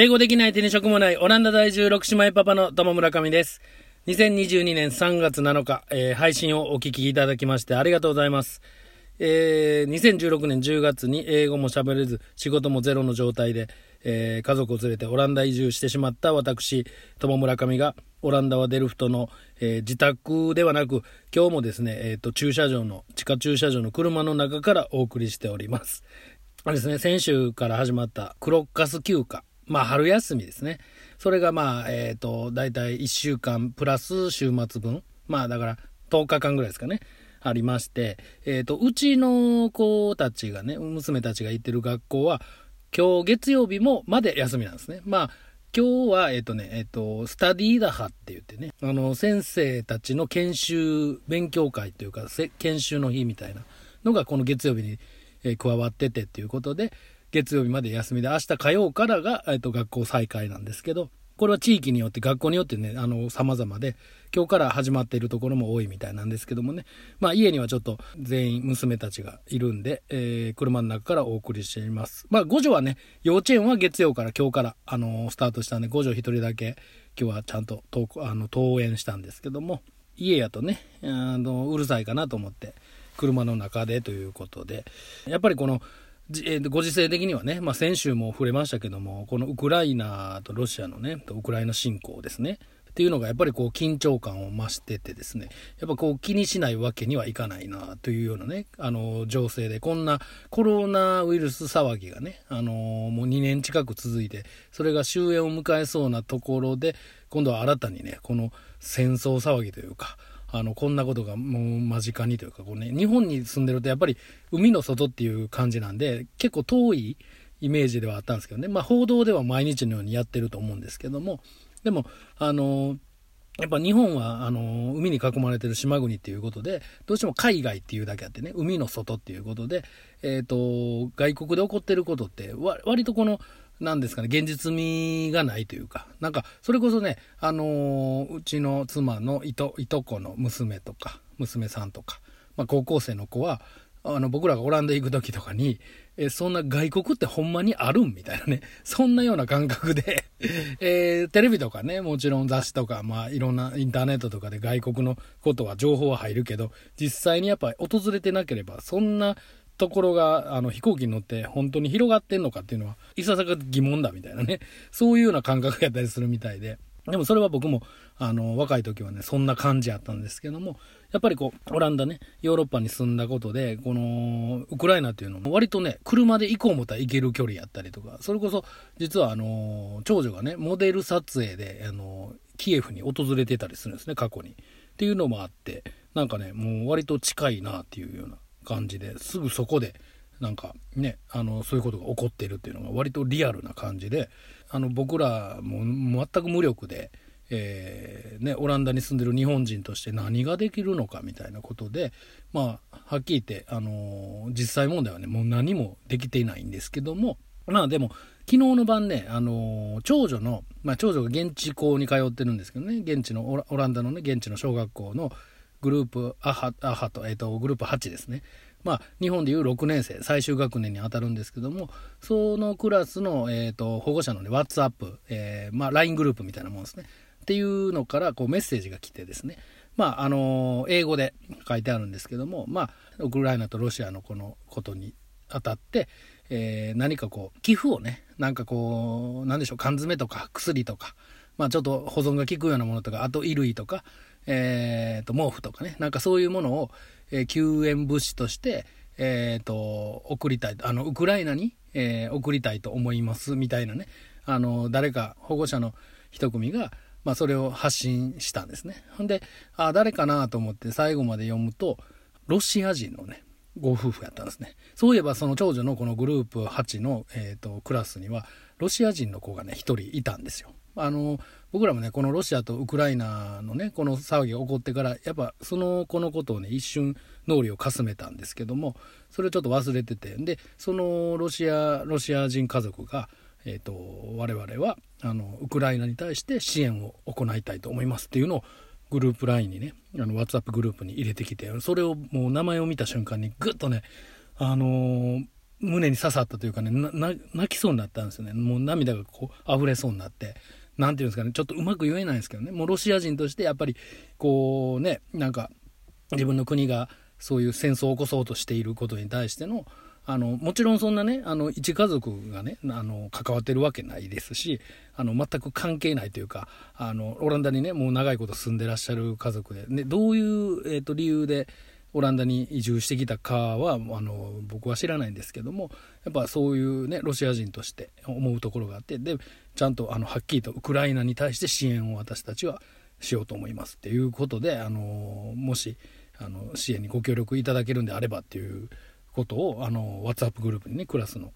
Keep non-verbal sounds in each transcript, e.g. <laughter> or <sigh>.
英語できない手に職もないオランダ在住6姉妹パパの友村上です。2022年3月7日、えー配信をお聞きいただきましてありがとうございます。えー2016年10月に英語も喋れず仕事もゼロの状態で、えー家族を連れてオランダ移住してしまった私友村上がオランダはデルフトの、えー自宅ではなく今日もですね、えーと駐車場の地下駐車場の車の中からお送りしておりますあれですね先週から始まったクロッカス休暇まあ春休みですね。それがまあえっ、と大体1週間プラス週末分。まあだから10日間ぐらいですかね。ありまして、えー、とうちの子たちがね娘たちが行ってる学校は今日月曜日もまで休みなんですね。まあ今日はえっ、とねえっ、とスタディーダハって言ってね。あの先生たちの研修勉強会というか研修の日みたいなのがこの月曜日に、え加わっててっていうことで月曜日まで休みで明日火曜からが、えっと学校再開なんですけどこれは地域によって学校によってねあの様々で今日から始まっているところも多いみたいなんですけどもね。まあ家にはちょっと全員娘たちがいるんで、えー車の中からお送りしています。まあ五女はね幼稚園は月曜から今日からあのスタートしたんで五女一人だけ今日はちゃんと登校あの登園したんですけども家やとねあのうるさいかなと思って車の中でということで。やっぱりこのえーご時世的にはね、まあ、先週も触れましたけどもこのウクライナとロシアのねウクライナ侵攻ですね。っていうのがやっぱりこう緊張感を増しててですねやっぱこう気にしないわけにはいかないなというようなねあの情勢でこんなコロナウイルス騒ぎがねあのもう2年近く続いてそれが終焉を迎えそうなところで今度は新たにねこの戦争騒ぎというかあのこんなことがもう間近にというかこう、ね、日本に住んでるとやっぱり海の外っていう感じなんで結構遠いイメージではあったんですけどね、まあ、報道では毎日のようにやってると思うんですけども。でもあのやっぱ日本はあの海に囲まれてる島国っていうことでどうしても海外っていうだけあってね海の外っていうことで、えー、と外国で起こってることって割とこのなんですかね現実味がないというかなんかそれこそね、あのーうちの妻のいといとこの娘とか娘さんとか、まあ、高校生の子はあの僕らがオランダ行く時とかにえそんな外国ってほんまにあるんみたいなね <laughs> そんなような感覚で、<laughs> えーテレビとかねもちろん雑誌とか、まあ、いろんなインターネットとかで外国のことは情報は入るけど実際にやっぱり訪れてなければそんなところがあの飛行機に乗って本当に広がってんのかっていうのはいささか疑問だみたいなね。<laughs> そういうような感覚やったりするみたいで。でもそれは僕もあの若い時はねそんな感じやったんですけどもやっぱりこうオランダねヨーロッパに住んだことでこのウクライナっていうのも割とね車で行こう思ったら行ける距離やったりとかそれこそ実はあの長女がねモデル撮影であのキエフに訪れてたりするんですね過去に。っていうのもあってなんかねもう割と近いなっていうような感じですぐそこでなんかねあのそういうことが起こってるっていうのが割とリアルな感じであの僕らも全く無力で、えーね、オランダに住んでる日本人として何ができるのかみたいなことでまあはっきり言って、あの実際問題はねもう何もできていないんですけどもまあでも昨日の晩ね、あの長女の、まあ、長女が現地校に通ってるんですけどね現地のオラオランダのね現地の小学校のグループアハアハと,、えー、とグループ8ですね。まあ日本でいう6年生最終学年に当たるんですけどもそのクラスの、えー、と保護者のね WhatsApp、えーまあ、LINE グループみたいなもんですね。っていうのからこうメッセージが来てですね。まああの英語で書いてあるんですけどもまあウクライナとロシアのこのことにあたって、えー何かこう寄付をねなんかこうなんでしょう缶詰とか薬とかまあちょっと保存が効くようなものとかあと衣類とか、えーと毛布とかね。なんかそういうものを、え救援物資としてえー、と送りたいあのウクライナに、え送りたいと思いますみたいなね。あの誰か保護者の一組が、まあ、それを発信したんですね。ほんであ誰かなと思って最後まで読むとロシア人のねご夫婦やったんですね。そういえばその長女のこのグループ8の、えー、とクラスにはロシア人の子がね1人いたんですよ。あの僕らもねこのロシアとウクライナのねこの騒ぎが起こってからやっぱその子のことをね一瞬脳裏をかすめたんですけどもそれをちょっと忘れててでそのロシアロシア人家族が、えー、と我々はあのウクライナに対して支援を行いたいと思いますっていうのをグループ LINE にねあの WhatsApp グループに入れてきてそれをもう名前を見た瞬間にグッとねあのー胸に刺さったというかね、泣きそうになったんですよね。もう涙がこう溢れそうになって。なんていうんですかね、ちょっとうまく言えないんですけどね、もうロシア人としてやっぱり、こうね、なんか、自分の国がそういう戦争を起こそうとしていることに対しての、あのもちろんそんなねあの一家族がねあの関わってるわけないですしあの全く関係ないというかあのオランダにねもう長いこと住んでらっしゃる家族で、ね、どういう、えーと、理由でオランダに移住してきたかはあの僕は知らないんですけどもやっぱそういうねロシア人として思うところがあってでちゃんとあのはっきりとウクライナに対して支援を私たちはしようと思いますっていうことであのもしあの支援にご協力いただけるんであればっていうことをあの WhatsApp グループにねクラスの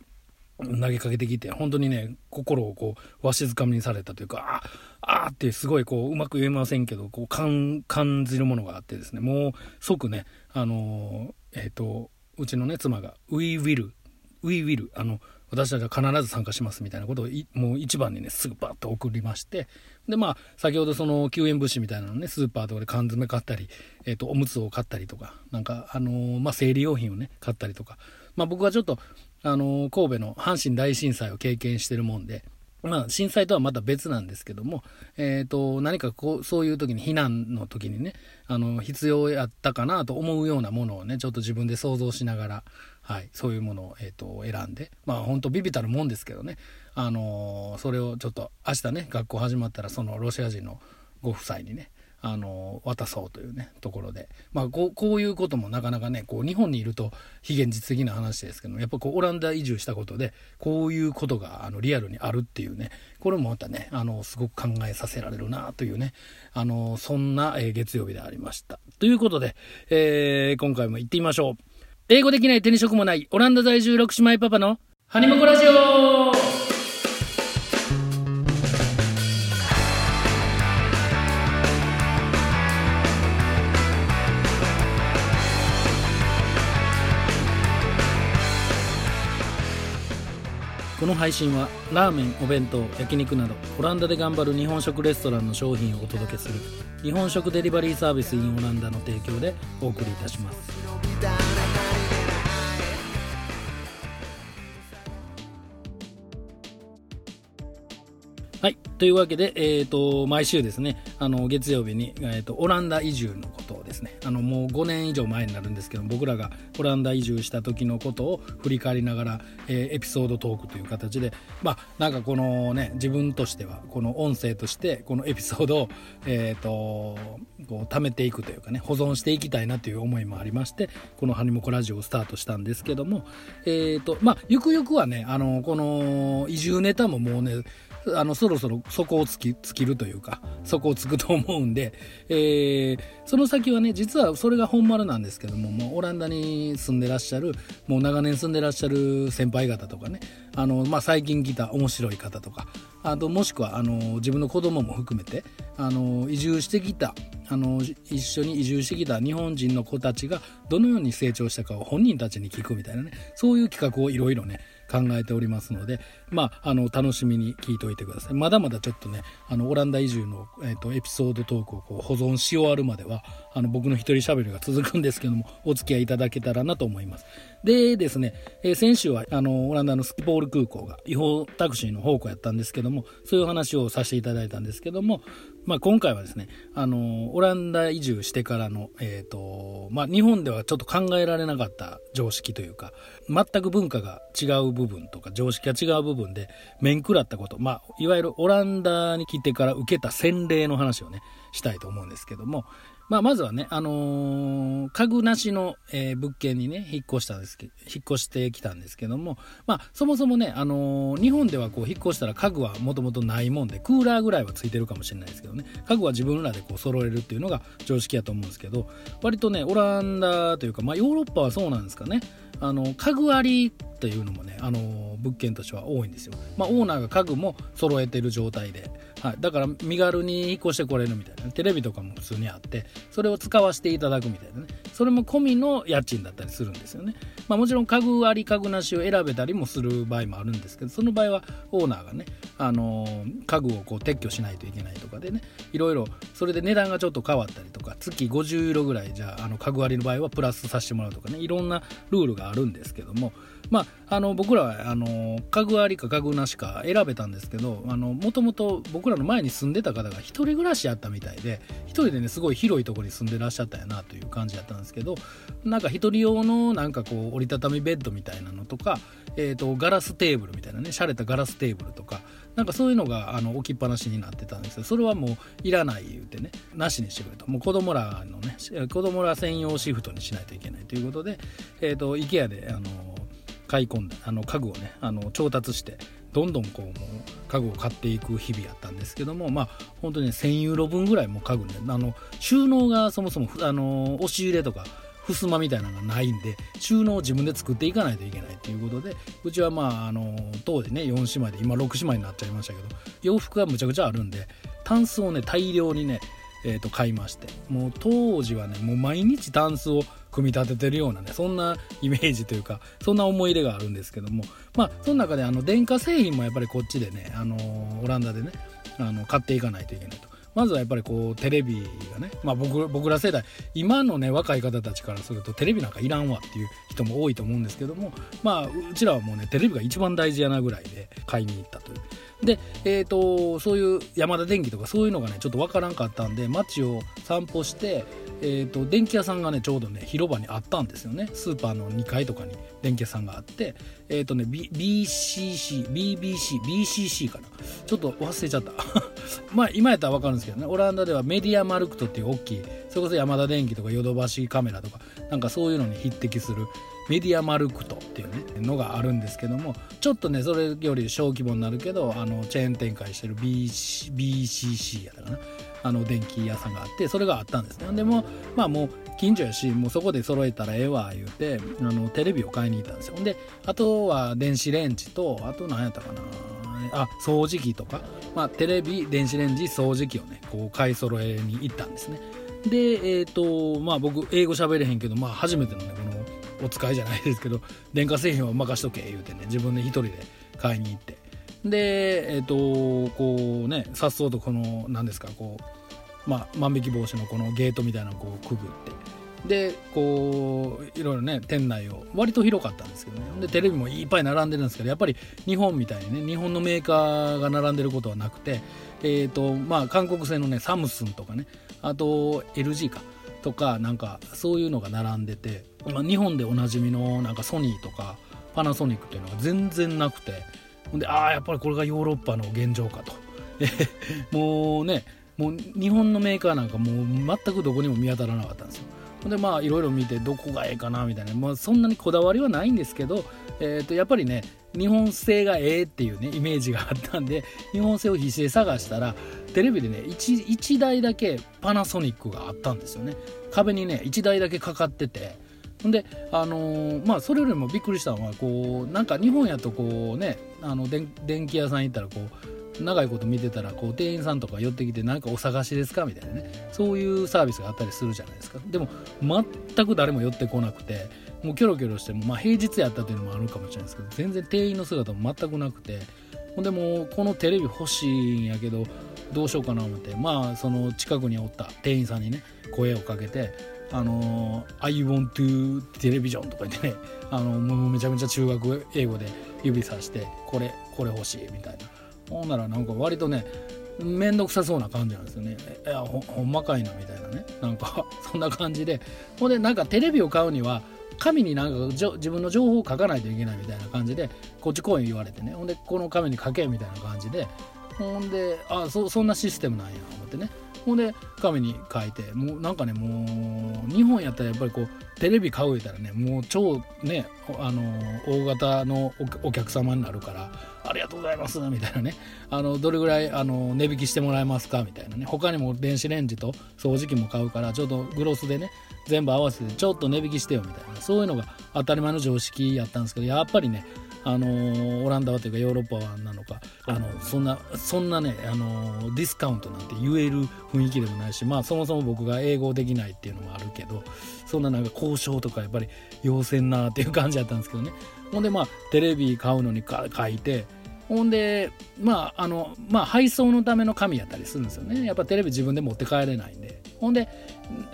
投げかけてきて本当にね心をこうわしづかみにされたというかああってすごいこううまく言えませんけどこう感じるものがあってですねもう即ねあのえっ、ー、とうちのね妻が「We will」「We will」あの私たちは必ず参加しますみたいなことをもう一番にねすぐバッと送りましてでまあ先ほどその救援物資みたいなのねスーパーとかで缶詰買ったり、えーと、おむつを買ったりとかなんかあのー、まあ生理用品をね買ったりとか。まあ僕はちょっとあのー、神戸の阪神大震災を経験してるもんでまあ、震災とはまた別なんですけども、えーと、何かこうそういう時に避難の時にねあの必要やったかなと思うようなものをねちょっと自分で想像しながら、はい、そういうものを、えーと、選んでまあ本当ビビたるもんですけどね、あのー、それをちょっと明日ね学校始まったらそのロシア人のご夫妻にねあの渡そうというねところで、まあ、こうこういうこともなかなかねこう日本にいると非現実的な話ですけどやっぱこうオランダ移住したことでこういうことがあのリアルにあるっていうねこれもまたねあのすごく考えさせられるなというねあのそんな、え、月曜日でありました。ということで、えー、今回も行ってみましょう。英語できない手に職もないオランダ在住6姉妹パパのハニモコラジオ。この配信はラーメンお弁当焼肉などオランダで頑張る日本食レストランの商品をお届けする日本食デリバリーサービス in オランダの提供でお送りいたします。はい。というわけで、えっ、ー、と、毎週ですね、あの、月曜日に、えっ、ー、と、オランダ移住のことをですね、あの、もう5年以上前になるんですけど、僕らがオランダ移住した時のことを振り返りながら、えー、エピソードトークという形で、まあ、なんかこのね、自分としては、この音声として、このエピソードを、えっ、と、こう、貯めていくというかね、保存していきたいなという思いもありまして、このハニモコラジオをスタートしたんですけども、えっ、と、まあ、ゆくゆくはね、あの、この移住ネタももうね、あの、そろそろ底をつき、尽きるというか、底をつくと思うんで、えー、その先はね、実はそれが本丸なんですけども、もうオランダに住んでらっしゃる、もう長年住んでらっしゃる先輩方とかね、あの、まあ、最近来た面白い方とか、あと、もしくは、あの、自分の子供も含めて、あの、移住してきた、あの、一緒に移住してきた日本人の子たちがどのように成長したかを本人たちに聞くみたいなね、そういう企画をいろいろね、考えておりますので、まあ、あの、楽しみに聞いておいてください。まだまだちょっとね、あの、オランダ移住の、えっ、ー、と、エピソードトークをこう保存し終わるまでは、あの、僕の一人喋りが続くんですけども、お付き合いいただけたらなと思います。でですね、えー、先週は、あの、オランダのスキポール空港が違法タクシーの宝庫やったんですけども、そういう話をさせていただいたんですけども、まあ、今回はですね、あの、オランダ移住してからの、えっ、ー、と、まあ、日本ではちょっと考えられなかった常識というか、全く文化が違う部分とか、常識が違う部分で、面食らったこと、まあ、いわゆるオランダに来てから受けた洗礼の話をね、したいと思うんですけども、まあ、まずはね、あのー、家具なしの、えー、物件にね、引っ越したんですけど、引っ越してきたんですけども、まあ、そもそもね、あのー、日本ではこう、引っ越したら家具はもともとないもんで、クーラーぐらいはついてるかもしれないですけどね、家具は自分らでこう、揃えるっていうのが常識やと思うんですけど、割とね、オランダというか、まあ、ヨーロッパはそうなんですかね、あの、家具ありというのもね、あの、物件としては多いんですよ。まあ、オーナーが家具も揃えてる状態で、はい、だから身軽に引っ越してこれるみたいな、テレビとかも普通にあってそれを使わせていただくみたいなね。それも込みの家賃だったりするんですよね、まあ、もちろん家具あり家具なしを選べたりもする場合もあるんですけどその場合はオーナーがね、あのー、家具をこう撤去しないといけないとかでねいろいろそれで値段がちょっと変わったりとか月50ユーロぐらいじゃああの家具ありの場合はプラスさせてもらうとかねいろんなルールがあるんですけどもまあ、あの僕らはあの家具ありか家具なしか選べたんですけどもともと僕らの前に住んでた方が1人暮らしやったみたいで1人でねすごい広いところに住んでらっしゃったやなという感じだったんですけどなんか1人用のなんかこう折りたたみベッドみたいなのとか、えーと、ガラステーブルみたいなね洒落たガラステーブルとかなんかそういうのがあの置きっぱなしになってたんですけどそれはもういらない言うてねなしにしてくれと。もう子供らのね子供ら専用シフトにしないといけないということで、えーと、と IKEA であの買い込んであの家具をねあの調達してどんどんこうもう家具を買っていく日々やったんですけどもまあ本当に、ね、1000ユーロ分ぐらいも家具ねあの収納がそもそもあの押し入れとか襖みたいなのがないんで収納を自分で作っていかないといけないということでうちはまああの当時ね4姉妹で今6姉妹になっちゃいましたけど洋服がむちゃくちゃあるんでタンスをね大量にねえー、と買いましてもう当時はねもう毎日タンスを組み立ててるようなねそんなイメージというかそんな思い入れがあるんですけどもまあその中であの電化製品もやっぱりこっちでねあのオランダでねあの買っていかないといけないと。まずはやっぱりこうテレビがね、まあ僕、僕ら世代今のね若い方たちからするとテレビなんかいらんわっていう人も多いと思うんですけどもまあうちらはもうねテレビが一番大事やなぐらいで買いに行ったという。で、えーと、そういう山田電機とかそういうのがねちょっとわからんかったんで街を散歩して、えーと、電気屋さんがねちょうどね広場にあったんですよね。スーパーの2階とかに電気屋さんがあってえっ、ー、とね、B、BCC BBC BCC かな。ちょっと忘れちゃった。<laughs> まあ今やったらわかるんですけどね。オランダではメディアマルクトっていう大きいそれこそ山田電機とかヨドバシカメラとかなんかそういうのに匹敵するメディアマルクトっていうねのがあるんですけどもちょっとねそれより小規模になるけどあのチェーン展開してる BC BCC やったかな。あの電気屋さんがあってそれがあったんですね。でもまあもう近所やしもうそこで揃えたらええわ言うてあのテレビを買いに行ったんですよ。であとは電子レンジとあと何やったかな。あ掃除機とか、まあ、テレビ電子レンジ掃除機をねこう買い揃えに行ったんですね。でえっ、ー、とまあ僕英語喋れへんけどまあ初めてのねこのお使いじゃないですけど電化製品は任しとけ言うてね自分で一人で買いに行って。でえっ、ー、とこうねさっそうとこの何ですかこうまあ万引き防止のこのゲートみたいなのをこうくぐってでこういろいろね店内を割と広かったんですけどね。でテレビもいっぱい並んでるんですけどやっぱり日本みたいにね日本のメーカーが並んでることはなくてえっ、ー、とまあ韓国製のねサムスンとかねあと LG かとかなんかそういうのが並んでて、まあ、日本でおなじみのなんかソニーとかパナソニックっていうのが全然なくてほんでああやっぱりこれがヨーロッパの現状かと。<laughs> もうねもう日本のメーカーなんかもう全くどこにも見当たらなかったんですよ。ほんでまあいろいろ見てどこがええかなみたいな、まあ、そんなにこだわりはないんですけど、えー、とやっぱりね日本製がええっていうねイメージがあったんで日本製を必死で探したらテレビでね 1, 1台だけパナソニックがあったんですよね。壁にね1台だけかかっててほんであのー、まあそれよりもびっくりしたのはこうなんか日本やとこうねあの電気屋さん行ったらこう長いこと見てたらこう店員さんとか寄ってきて何かお探しですか？みたいなね。そういうサービスがあったりするじゃないですか。でも全く誰も寄ってこなくてもうキョロキョロしてもまあ平日やったっていうのもあるかもしれないですけど全然店員の姿も全くなくて。ほんでもこのテレビ欲しいんやけどどうしようかな思ってまあその近くにおった店員さんにね声をかけて「あの I want to テレビジョン」とか言ってねあのもうめちゃめちゃ中学英語で指さして「これこれ欲しい」みたいな。ほんならなんか割とね面倒くさそうな感じなんですよね。いやほほんまかいなみたいなね。なんか <laughs> そんな感じで。ほんでなんかテレビを買うには紙になんか自分の情報を書かないといけないみたいな感じでこっち来い言われてね。ほんでこの紙に書けみたいな感じで。ほんであそそんなシステムなんや思ってね。ほんで紙に書いてもうなんかねもう日本やったらやっぱりこうテレビ買うたらねもう超ねあの大型のお客様になるからありがとうございますみたいなね。あのどれぐらいあの値引きしてもらえますかみたいなね。他にも電子レンジと掃除機も買うからちょっとグロスでね全部合わせてちょっと値引きしてよみたいな。そういうのが当たり前の常識やったんですけどやっぱりねあのオランダはというかヨーロッパはなのかあのそんなそんなね、あのディスカウントなんて言える雰囲気でもないしまあそもそも僕が英語できないっていうのもあるけどそんななんか交渉とかやっぱり要せんなっていう感じだったんですけどね。ほんでまあテレビ買うのに書いてほんでまああのまあ配送のための紙やったりするんですよね。やっぱテレビ自分で持って帰れないんで。ほんで、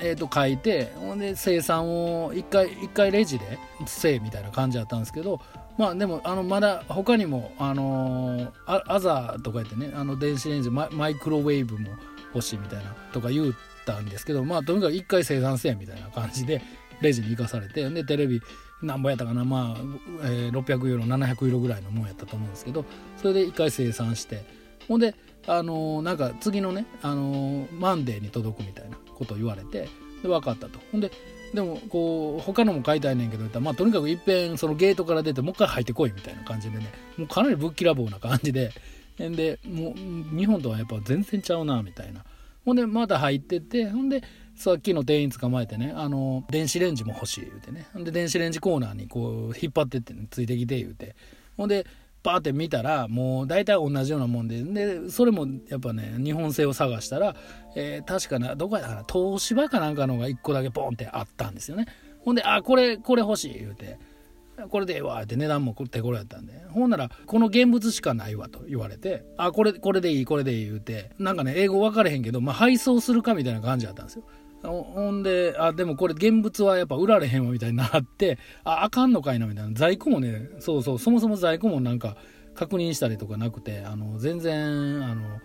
えー、と書いてほんで生産を1回一回レジでせえみたいな感じだったんですけどまあでもあのまだ他にもあのー、アザーとか言ってねあの電子レンジマイクロウェーブも欲しいみたいなとか言ったんですけどまあとにかく1回生産せえみたいな感じで <laughs> レジに行かされてでテレビなんぼやったかなまあ、えー、600ユーロ700ユーロぐらいのもんやったと思うんですけどそれで1回生産してほんであのー、なんか次のね、あの、マンデーに届くみたいなことを言われてで分かったと。ほんででもこう他のも書いてあんねんけどまあとにかくいっぺんそのゲートから出てもう一回入ってこいみたいな感じでねもうかなりぶっきらぼうな感じで。<laughs> でもう日本とはやっぱ全然ちゃうなみたいな。ほんでまた入ってってほんでさっきの店員捕まえてねあの電子レンジも欲しい言うてね。で電子レンジコーナーにこう引っ張ってって、ね、ついてきて言うて。ほんでパーって見たらもう大体同じようなもんででそれもやっぱね日本製を探したら、えー、確かなどこやったかな東芝かなんかのが1個だけポンってあったんですよね。ほんで「あこれこれ欲しい」言うて「これでええわ」って値段も手頃やったんで。ほんなら「この現物しかないわ」と言われて「あこれこれでいいこれでいい」言うて。なんかね英語分かれへんけど、まあ、配送するかみたいな感じだったんですよ。ほんで、あ、でもこれ現物はやっぱ売られへんわみたいになって、あ、あかんのかいなみたいな。在庫もね、そうそう、そもそも在庫もなんか確認したりとかなくて、あの、全然、あの、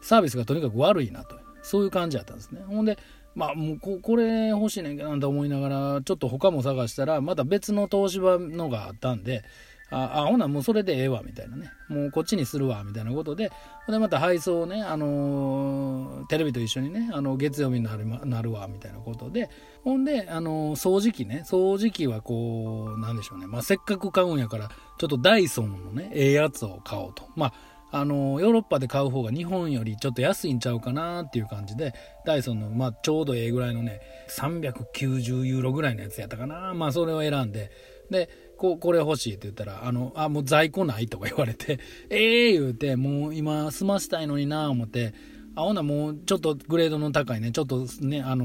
サービスがとにかく悪いなと。そういう感じだったんですね。ほんで、まあ、もうこ、これ欲しいねんけどなんて思いながら、ちょっと他も探したら、また別の東芝のがあったんで、あ、あほなもうそれでええわ、みたいなね。もうこっちにするわ、みたいなことで、でまた配送をね、あのー、テレビと一緒にね、あの月曜日になるなるわ、みたいなことで、ほんで、あのー、掃除機ね、掃除機はこう、なんでしょうね、まあ、せっかく買うんやから、ちょっとダイソンのね、ええやつを買おうと。まああのヨーロッパで買う方が日本よりちょっと安いんちゃうかなっていう感じでダイソンの、まあ、ちょうどええぐらいのね390ユーロぐらいのやつやったかな。まあそれを選んで。でここれ欲しいって言ったら、あの、あ、もう在庫ないとか言われて、え <laughs> えー、言うて、もう今済ませたいのにな思って、あ、ほなもうちょっとグレードの高いね、ちょっとね、あの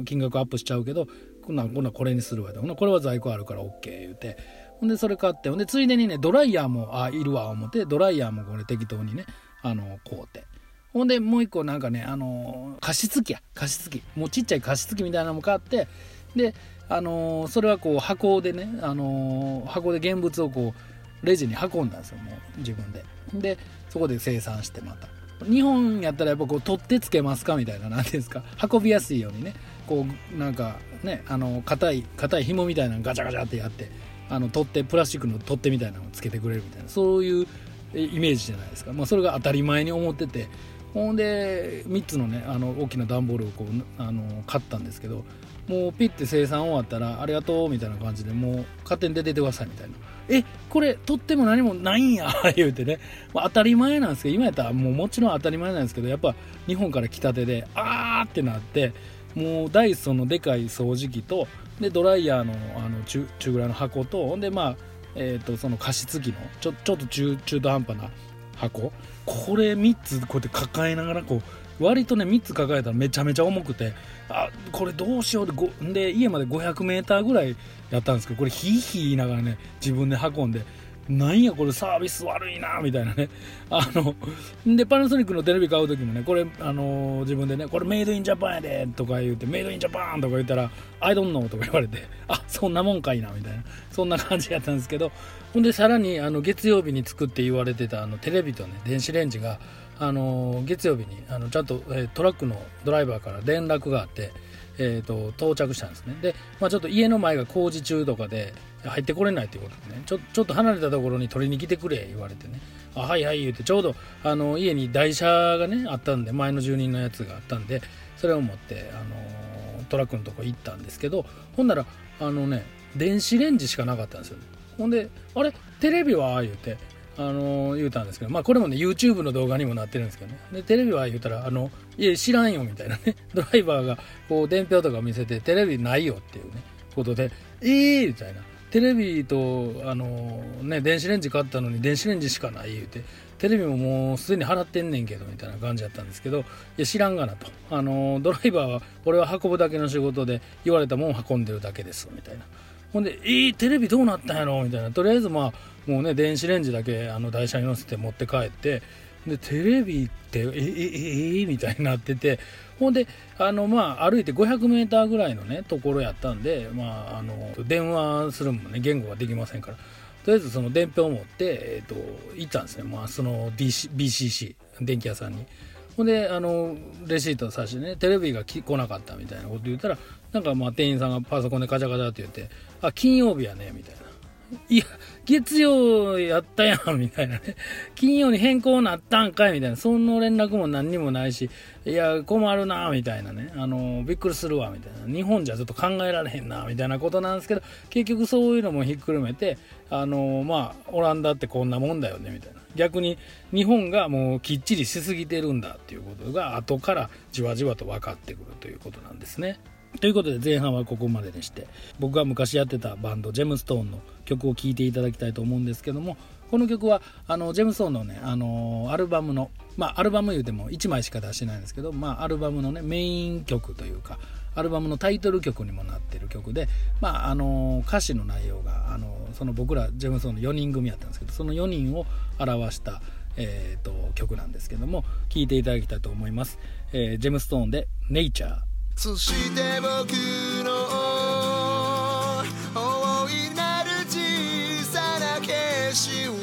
ー、金額アップしちゃうけど、こんな、こんなこれにするわほな、これは在庫あるから OK 言うて、ほんでそれ買って、ほんでついでにね、ドライヤーも、あ、いるわ思って、ドライヤーもこれ適当にね、あのー、買うて。ほんでもう一個なんかね、あの加湿器や、加湿器。もうちっちゃい加湿器みたいなのも買って、で、あの、それはこう箱でね、あの、箱で現物をこうレジに運んだんですよもう自分で。でそこで生産してまた。日本やったらやっぱこう取ってつけますかみたいな何ていうんですか。運びやすいようにねこうなんかねあの硬い硬い紐みたいなのガチャガチャってやってあの取ってプラスチックの取っ手みたいなのをつけてくれるみたいなそういうイメージじゃないですか、まあ、それが当たり前に思ってて。ほんで3つのねあの大きな段ボールをこうあの買ったんですけどもうピッて生産終わったらありがとうみたいな感じでもう勝手に出ててくださいみたいな。えこれ取っても何もないんや <laughs> 言うてね、まあ、当たり前なんですけど今やったらもうもちろん当たり前なんですけどやっぱ日本から来たてであーってなってもうダイソンのでかい掃除機とでドライヤーのあの中中ぐらいの箱とほんでまあえーと、その加湿器のちょちょっと中中途半端な箱。これ3つこうやって抱えながらこう割とね3つ抱えたらめちゃめちゃ重くてあこれどうしようでで家まで 500m ぐらいやったんですけどこれヒーヒー言いながらね自分で運んでなんやこれサービス悪いなみたいなね。あのでパナソニックのテレビ買う時もねこれあの自分でねこれメイドインジャパンやでとか言ってメイドインジャパンとか言ったら I don't know とか言われてあそんなもんかいなみたいな。そんな感じやったんですけどほんでさらにあの月曜日に作って言われてたあのテレビとね電子レンジがあの月曜日にあのちゃんと、え、トラックのドライバーから連絡があって、えーと、到着したんですね。で、まあ、ちょっと家の前が工事中とかで入ってこれないということでね。ちょちょっと離れたところに取りに来てくれ言われてね。あはいはい言うてちょうどあの家に台車がねあったんで前の住人のやつがあったんでそれを持ってあのトラックのとこ行ったんですけどほんならあのね電子レンジしかなかったんですよ、ほんで「あれテレビは?」言うてあの言うたんですけど、まあこれもね、YouTube の動画にもなってるんですけどね。で、テレビは言うたら、あの、いや、知らんよみたいなね。<laughs> ドライバーが、こう、伝票とか見せて、テレビないよっていうね、ことで、えー、みたいな。テレビとあの、ね、電子レンジ買ったのに電子レンジしかない言うてテレビももうすでに払ってんねんけどみたいな感じだったんですけどいや知らんがなとあのドライバーは俺は運ぶだけの仕事で言われたもん運んでるだけですみたいなほんで「えー、テレビどうなったんやろ?」みたいなとりあえずまあもうね電子レンジだけあの台車に乗せて持って帰ってでテレビってえええええみたいになっててほんであのまあ歩いて 500m ぐらいのねところやったんでまああの電話するもね言語ができませんからとりあえずその伝票を持って、えーと、行ったんですね、まあ、その DC BCC 電気屋さんに。ほんであのレシートをさしてねテレビが来なかったみたいなこと言ったらなんかまあ店員さんがパソコンでカチャカチャって言って「あ金曜日やね」みたいな。いや、月曜やったやん、みたいなね。金曜に変更なったんかい、みたいな。その連絡も何にもないし、いや、困るな、みたいなね。あの、びっくりするわ、みたいな。日本じゃちょっと考えられへんな、みたいなことなんですけど、結局そういうのもひっくるめて、あの、まあ、オランダってこんなもんだよね、みたいな。逆に日本がもうきっちりしすぎてるんだっていうことが後からじわじわと分かってくるということなんですね。ということで前半はここまででして僕が昔やってたバンドジェムストーンの曲を聴いていただきたいと思うんですけどもこの曲はあのジェムストーンのね、あのアルバムのまあアルバム言うても1枚しか出してないんですけど、まあ、アルバムのねメイン曲というかアルバムのタイトル曲にもなってる曲で、まあ、あの歌詞の内容があのその僕らジェムストーンの4人組やったんですけどその4人を表したえーと、曲なんですけども聴いていただきたいと思います、え、ジェムストーンで「ネイチャー」そして僕の大いなる小さな景色を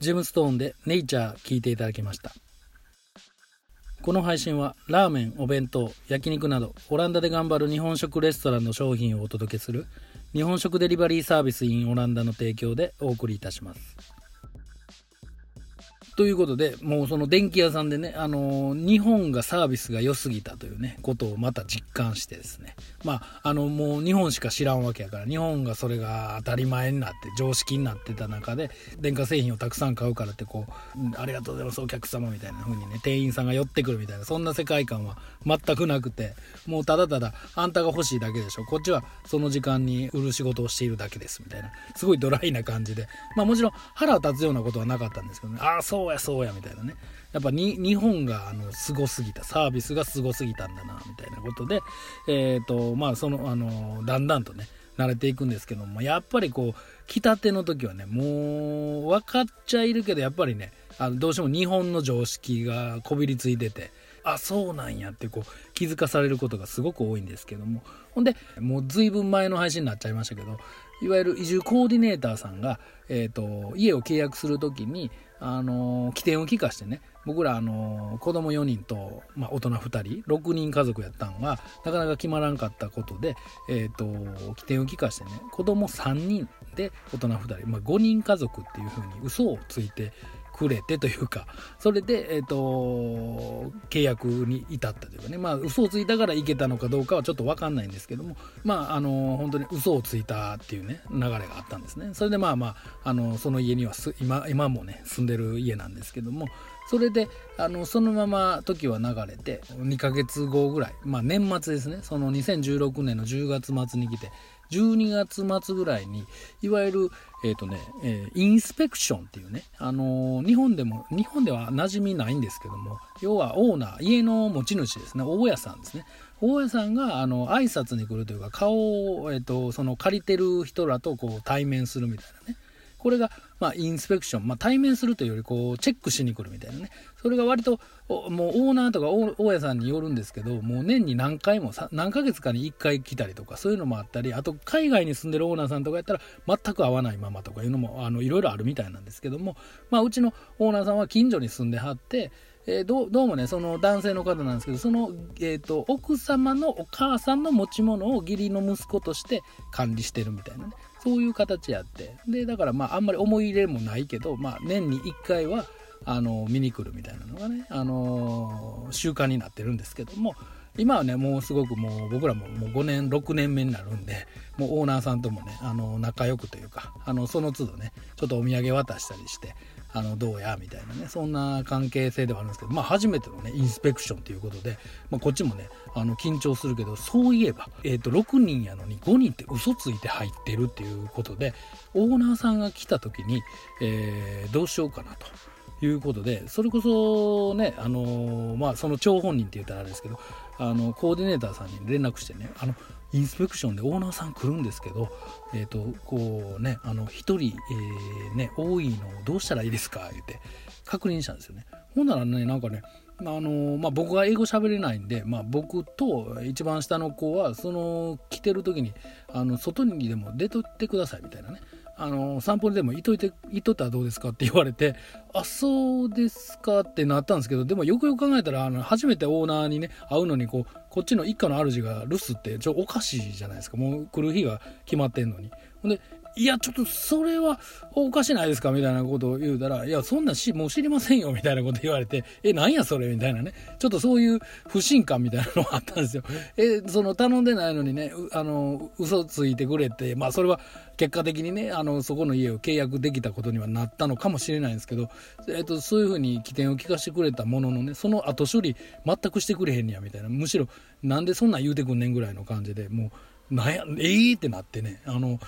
ジムストーンでネイチャー聞いていただきました。この配信はラーメン、お弁当、焼肉などオランダで頑張る日本食レストランの商品をお届けする日本食デリバリーサービス in オランダの提供でお送りいたします。ということで、もうその電気屋さんでね、あのー、日本がサービスが良すぎたというね、ことをまた実感してですね。まあ、あの、もう日本しか知らんわけやから、日本がそれが当たり前になって、常識になってた中で、電化製品をたくさん買うからってこう、ありがとうございます、お客様みたいな風にね、店員さんが寄ってくるみたいな、そんな世界観は全くなくて、もうただただ、あんたが欲しいだけでしょ。こっちはその時間に売る仕事をしているだけです、みたいな。すごいドライな感じで。まあもちろん腹立つようなことはなかったんですけどね、ああ、そうやそうや、みたいなね。やっぱに日本があのすごすぎたサービスがすごすぎたんだなみたいなことで、えーとまあ、そのあのだんだんとね慣れていくんですけどもやっぱりこう来たての時はねもう分かっちゃいるけどやっぱりねあのどうしても日本の常識がこびりついててあそうなんやってこう気づかされることがすごく多いんですけども。ほんでもう随分前の配信になっちゃいましたけどいわゆる移住コーディネーターさんが、えーと、家を契約する時にあの起点を聞かしてね僕らあの子供4人と、まあ、大人2人6人家族やったんがなかなか決まらんかったことで、えーと、起点を聞かしてね子供3人で大人2人、まあ、5人家族っていうふうに嘘をついてくれてというか、<laughs> それで、え、ー、と、契約に至ったというかね、まあ、嘘をついたからいけたのかどうかはちょっとわかんないんですけども、まあ、あの、本当に嘘をついたっていうね、流れがあったんですね。それでまあまあ、あの、その家には今、今もね、住んでる家なんですけども、それで、あの、そのまま時は流れて、2ヶ月後ぐらい、まあ年末ですね、その2016年の10月末に来て、12月末ぐらいに、いわゆる、えっ、ー、とね、えー、インスペクションっていうね、あのー、日本でも、日本では馴染みないんですけども、要はオーナー、家の持ち主ですね、大家さんですね。大家さんが、あの、挨拶に来るというか、顔を、えっ、と、その借りてる人らとこう対面するみたいなね。これが、まあ、インスペクション、まあ、対面するというよりこうチェックしに来るみたいなね。それが割ともうオーナーとか大家さんによるんですけどもう年に何回も何ヶ月かに1回来たりとかそういうのもあったりあと海外に住んでるオーナーさんとかやったら全く会わないままとかいうのもあのいろいろあるみたいなんですけども、まあ、うちのオーナーさんは近所に住んではってえー、どうもね、その男性の方なんですけど、その、えーと、奥様のお母さんの持ち物を義理の息子として管理してるみたいなね、そういう形やって、で、だからまあ、あんまり思い入れもないけど、まあ、年に1回は、あの、見に来るみたいなのがね、あのー、習慣になってるんですけども、今はね、もうすごくもう僕らももう5年、6年目になるんで、もうオーナーさんともね、あの、仲良くというか、あの、その都度ね、ちょっとお土産渡したりして、あのどうやみたいなねそんな関係性ではあるんですけど、まあ、初めてのねインスペクションということで、まあ、こっちもねあの緊張するけどそういえば、えーと、6人やのに5人って嘘ついて入ってるっていうことでオーナーさんが来た時に、えー、どうしようかなと。いうことでそれこそねあのー、まあその張本人って言ったらあれですけどあのコーディネーターさんに連絡してねあのインスペクションでオーナーさん来るんですけど、えっ、ー、と、こうね、あの、一人、えー、ね、多いのどうしたらいいですか言って、確認したんですよね。ほんならね、なんかね、あのまあ、僕が英語喋れないんで、まあ、僕と一番下の子はその来てる時にあの外にでも出とってくださいみたいなねあの散歩でもいといていとったらどうですかって言われて <laughs> あそうですかってなったんですけどでもよくよく考えたらあの初めてオーナーにね会うのにこうこっちの一家の主が留守ってちょおかしいじゃないですか。もう来る日が決まってんのに。ほんでいや、ちょっとそれはおかしないですか？みたいなことを言うたら、いや、そんなし、もう知りませんよみたいなこと言われて、え、なんやそれ？みたいなね。ちょっとそういう不信感みたいなのがあったんですよ。え、その頼んでないのにね、あの、嘘ついてくれて、まあそれは結果的にね、あの、そこの家を契約できたことにはなったのかもしれないんですけど、えっと、そういうふうに起点を聞かせてくれたもののね、その後処理全くしてくれへんねや、みたいな。むしろ、なんでそんな言うてくんねんぐらいの感じで、もう、なんや、ええー、ってなってね、あの、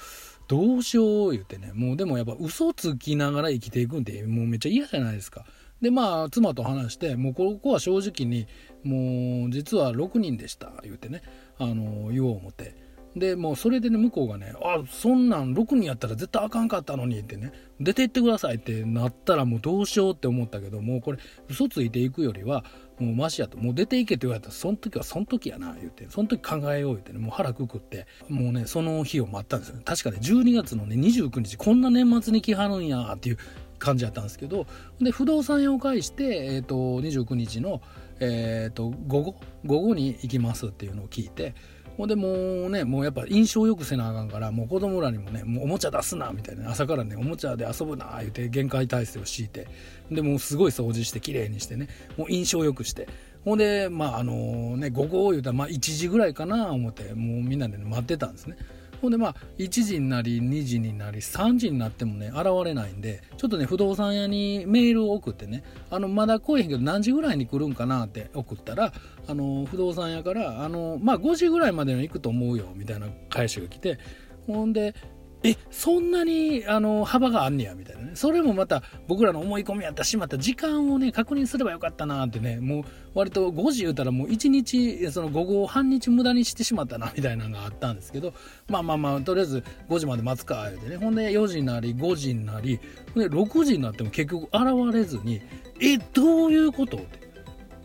どうしよう言ってね、もうでもやっぱ嘘つきながら生きていくんで、もうめっちゃ嫌じゃないですか。で、まあ、妻と話して、もうここは正直に、もう実は6人でした、言うてね、あの、言おう思って。で、もうそれでね、向こうがね、あ、そんなん6人やったら絶対あかんかったのにってね、出て行ってくださいってなったらもうどうしようって思ったけど、もうこれ嘘ついていくよりは、もうマシやと、もう出ていけって言われたら、その時はその時やな、言って、その時考えよう言ってね、もう腹くくって、もうね、その日を待ったんですよ。確かね、12月のね、29日、こんな年末に来はるんや、っていう、感じやったんですけどで不動産屋を介して、えーと、29日の、えーと、午後午後に行きますっていうのを聞いてほんでもうねもうやっぱ印象よくせなあかんからもう子供らにもねもうおもちゃ出すなみたいな朝からねおもちゃで遊ぶな言うて限界体制を敷いて。でもうすごい掃除して綺麗にしてねもう印象よくして。ほんでまああのね午後言うたらまあ1時ぐらいかな思ってもうみんなで、ね、待ってたんですね。ほんでまあ1時になり2時になり3時になってもね現れないんでちょっとね不動産屋にメールを送ってねあのまだ来えへんけど何時ぐらいに来るんかなって送ったらあの不動産屋からあのまあ5時ぐらいまでに行くと思うよみたいな返しが来てほんでえそんなにあの幅があんねやみたいなね。それもまた僕らの思い込みやったしまった時間をね確認すればよかったなってねもう割と5時言うたらもう1日その午後半日無駄にしてしまったなみたいなのがあったんですけどまあまあまあとりあえず5時まで待つか言うてね。ほんで4時になり5時になりで6時になっても結局現れずにえどういうこと？って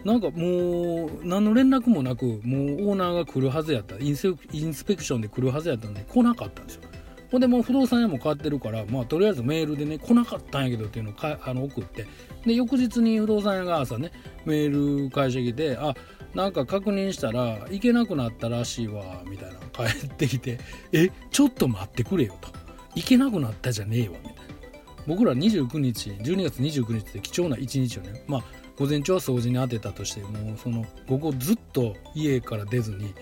なんかもう何の連絡もなくもうオーナーが来るはずやった。インスペクションで来るはずやったのに来なかったんですよ。ほんでもう不動産屋も変わってるから、まあ、とりあえずメールでね来なかったんやけどっていうのをかあの送って。で翌日に不動産屋が朝ねメール返してきてあなんか確認したら行けなくなったらしいわみたいな。帰ってきてえちょっと待ってくれよと。行けなくなったじゃねえわみたいな。僕ら29日12月29日って貴重な1日をね。まあ午前中は掃除に当てたとしてもうその午後ずっと家から出ずに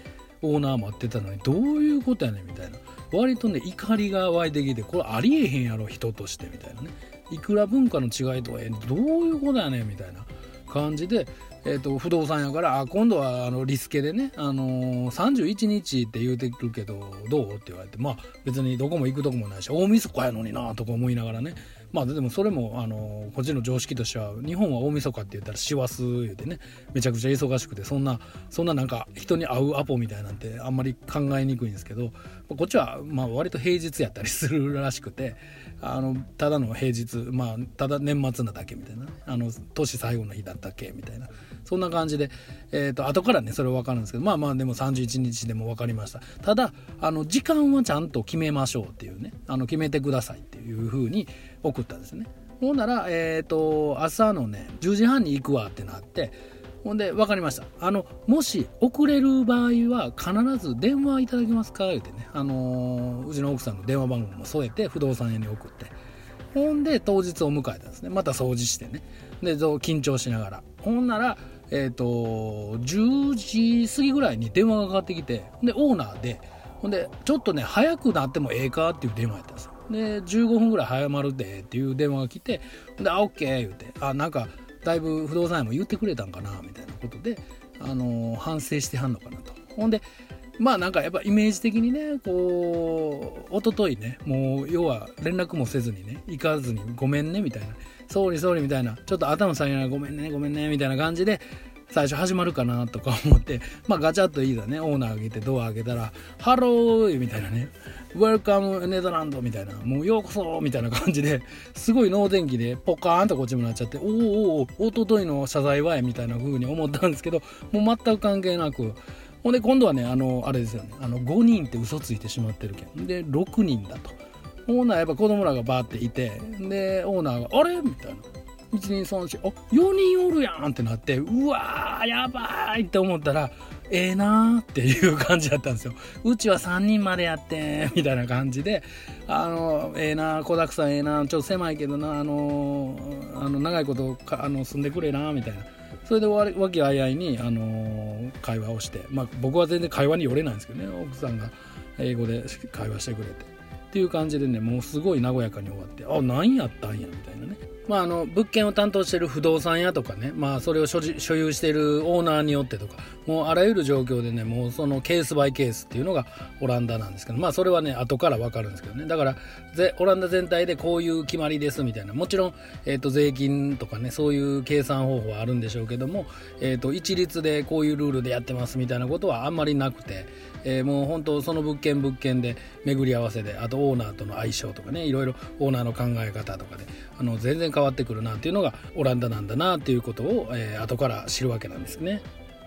オーナー待ってたのにどういうことやねんみたいな。割とね怒りが湧いてきてこれありえへんやろ人としてみたいなね。いくら文化の違いとはどういうことやねんみたいな感じで、えーと、不動産やからあ今度はあのリスケでね、あのー、31日って言うてくるけどどう？って言われてまあ別にどこも行くとこもないし大晦日やのになとか思いながらねまあでもそれもあのこっちの常識としては日本は大晦日って言ったら師走言うてねめちゃくちゃ忙しくてそんなそんななんか人に会うアポみたいなんてあんまり考えにくいんですけどこっちはまあ割と平日やったりするらしくてあのただの平日まあただ年末なだけみたいな、あの年最後の日だったっけみたいなそんな感じで、えーと、後からねそれは分かるんですけどまあまあでも31日でも分かりました。ただあの時間はちゃんと決めましょうっていうねあの決めてくださいっていうふうに送ったんですね。ほんなら、えーと、朝のね10時半に行くわってなってほんで分かりました。あのもし遅れる場合は必ず電話いただけますか？言うてね、あのー、うちの奥さんの電話番号も添えて不動産屋に送って。ほんで当日を迎えたんですね。また掃除してね。で緊張しながら。ほんならえっ、ー、と10時過ぎぐらいに電話がかかってきてでオーナーで。ほんでちょっとね早くなってもええかっていう電話やったんですで15分ぐらい早まるでっていう電話が来てで「あオッケー」言うてあなんかだいぶ不動産屋も言ってくれたんかなみたいなことで、あのー、反省してはんのかなと。ほんでまあなんかやっぱイメージ的にねこう一昨日ねもう要は連絡もせずにね行かずにごめんねみたいな。 sorry sorry みたいな。ちょっと頭下げながらごめんねごめんねみたいな感じで最初始まるかなとか思って、<laughs> まあガチャッといいだね、オーナー開けてドア開けたら、ハローみたいなね、ウェルカムネザランドみたいな、もうようこそみたいな感じで、すごい脳天気でポカーンとこっちもなっちゃって、おーおーおとといの謝罪はえみたいな風に思ったんですけど、もう全く関係なく、ほんで今度はね、あの、あれですよね、あの、5人って嘘ついてしまってるけん。で、6人だと。オーナーやっぱ子供らがバーっていて、で、オーナーが、あれみたいな。1234あ4人おるやんってなってうわーやばいって思ったらええー、なーっていう感じだったんですよ。うちは3人までやってみたいな感じであのええー、なー子だくさんええー、なちょっと狭いけどなあのあの長いことあの住んでくれなみたいな。それでわきあいあいに、あの会話をして、まあ、僕は全然会話に寄れないんですけどね奥さんが英語で会話してくれて。っていう感じでねもうすごい和やかに終わってあ何やったんやみたいなね。まあ、あの物件を担当してる不動産屋とかね、まあ、それを所有しているオーナーによってとかもうあらゆる状況でねもうそのケースバイケースっていうのがオランダなんですけどまあそれはね後から分かるんですけどね。だからぜオランダ全体でこういう決まりですみたいな。もちろん、えー、と税金とかねそういう計算方法はあるんでしょうけども、えー、と一律でこういうルールでやってますみたいなことはあんまりなくて、えー、もう本当その物件物件で巡り合わせであとオーナーとの相性とかねいろいろオーナーの考え方とかであの全然変わってくるなっていうのがオランダなんだなっていうことを、えー、後から知るわけなんですね。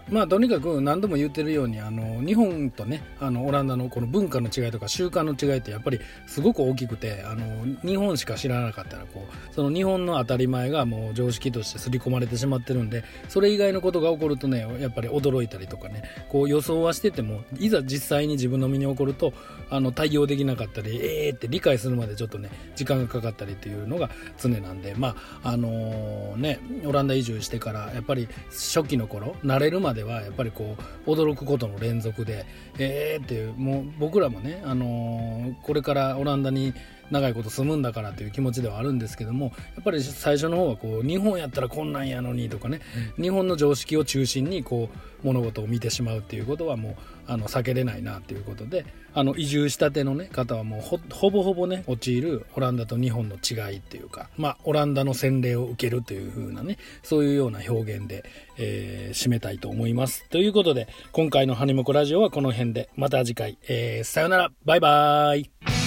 まあとにかく何度も言ってるようにあの日本とねあのオランダのこの文化の違いとか習慣の違いってやっぱりすごく大きくてあの日本しか知らなかったらこうその日本の当たり前がもう常識として刷り込まれてしまってるんでそれ以外のことが起こるとねやっぱり驚いたりとかねこう予想はしててもいざ実際に自分の身に起こるとあの対応できなかったりええー、って理解するまでちょっとね時間がかかったりっていうのが常なんでまああのー、ねオランダ移住してからやっぱり初期の頃慣れるまでではやっぱりこう驚くことの連続でええー、っていうもう僕らもね、あのー、これからオランダに長いこと住むんだからという気持ちではあるんですけどもやっぱり最初の方はこう日本やったらこんなんやのにとかね、うん、日本の常識を中心にこう物事を見てしまうっていうことはもうあの避けれないなっていうことであの移住したての、ね、方はもうほぼほぼね陥るオランダと日本の違いっていうか、まあ、オランダの洗礼を受けるという風なねそういうような表現で、えー、締めたいと思います。ということで今回の「ハニモコラジオ」はこの辺でまた次回、えー、さよなら。バイバーイ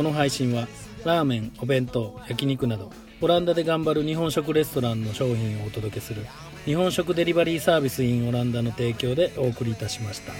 この配信はラーメンお弁当焼肉などオランダで頑張る日本食レストランの商品をお届けする日本食デリバリーサービス in オランダの提供でお送りいたしました。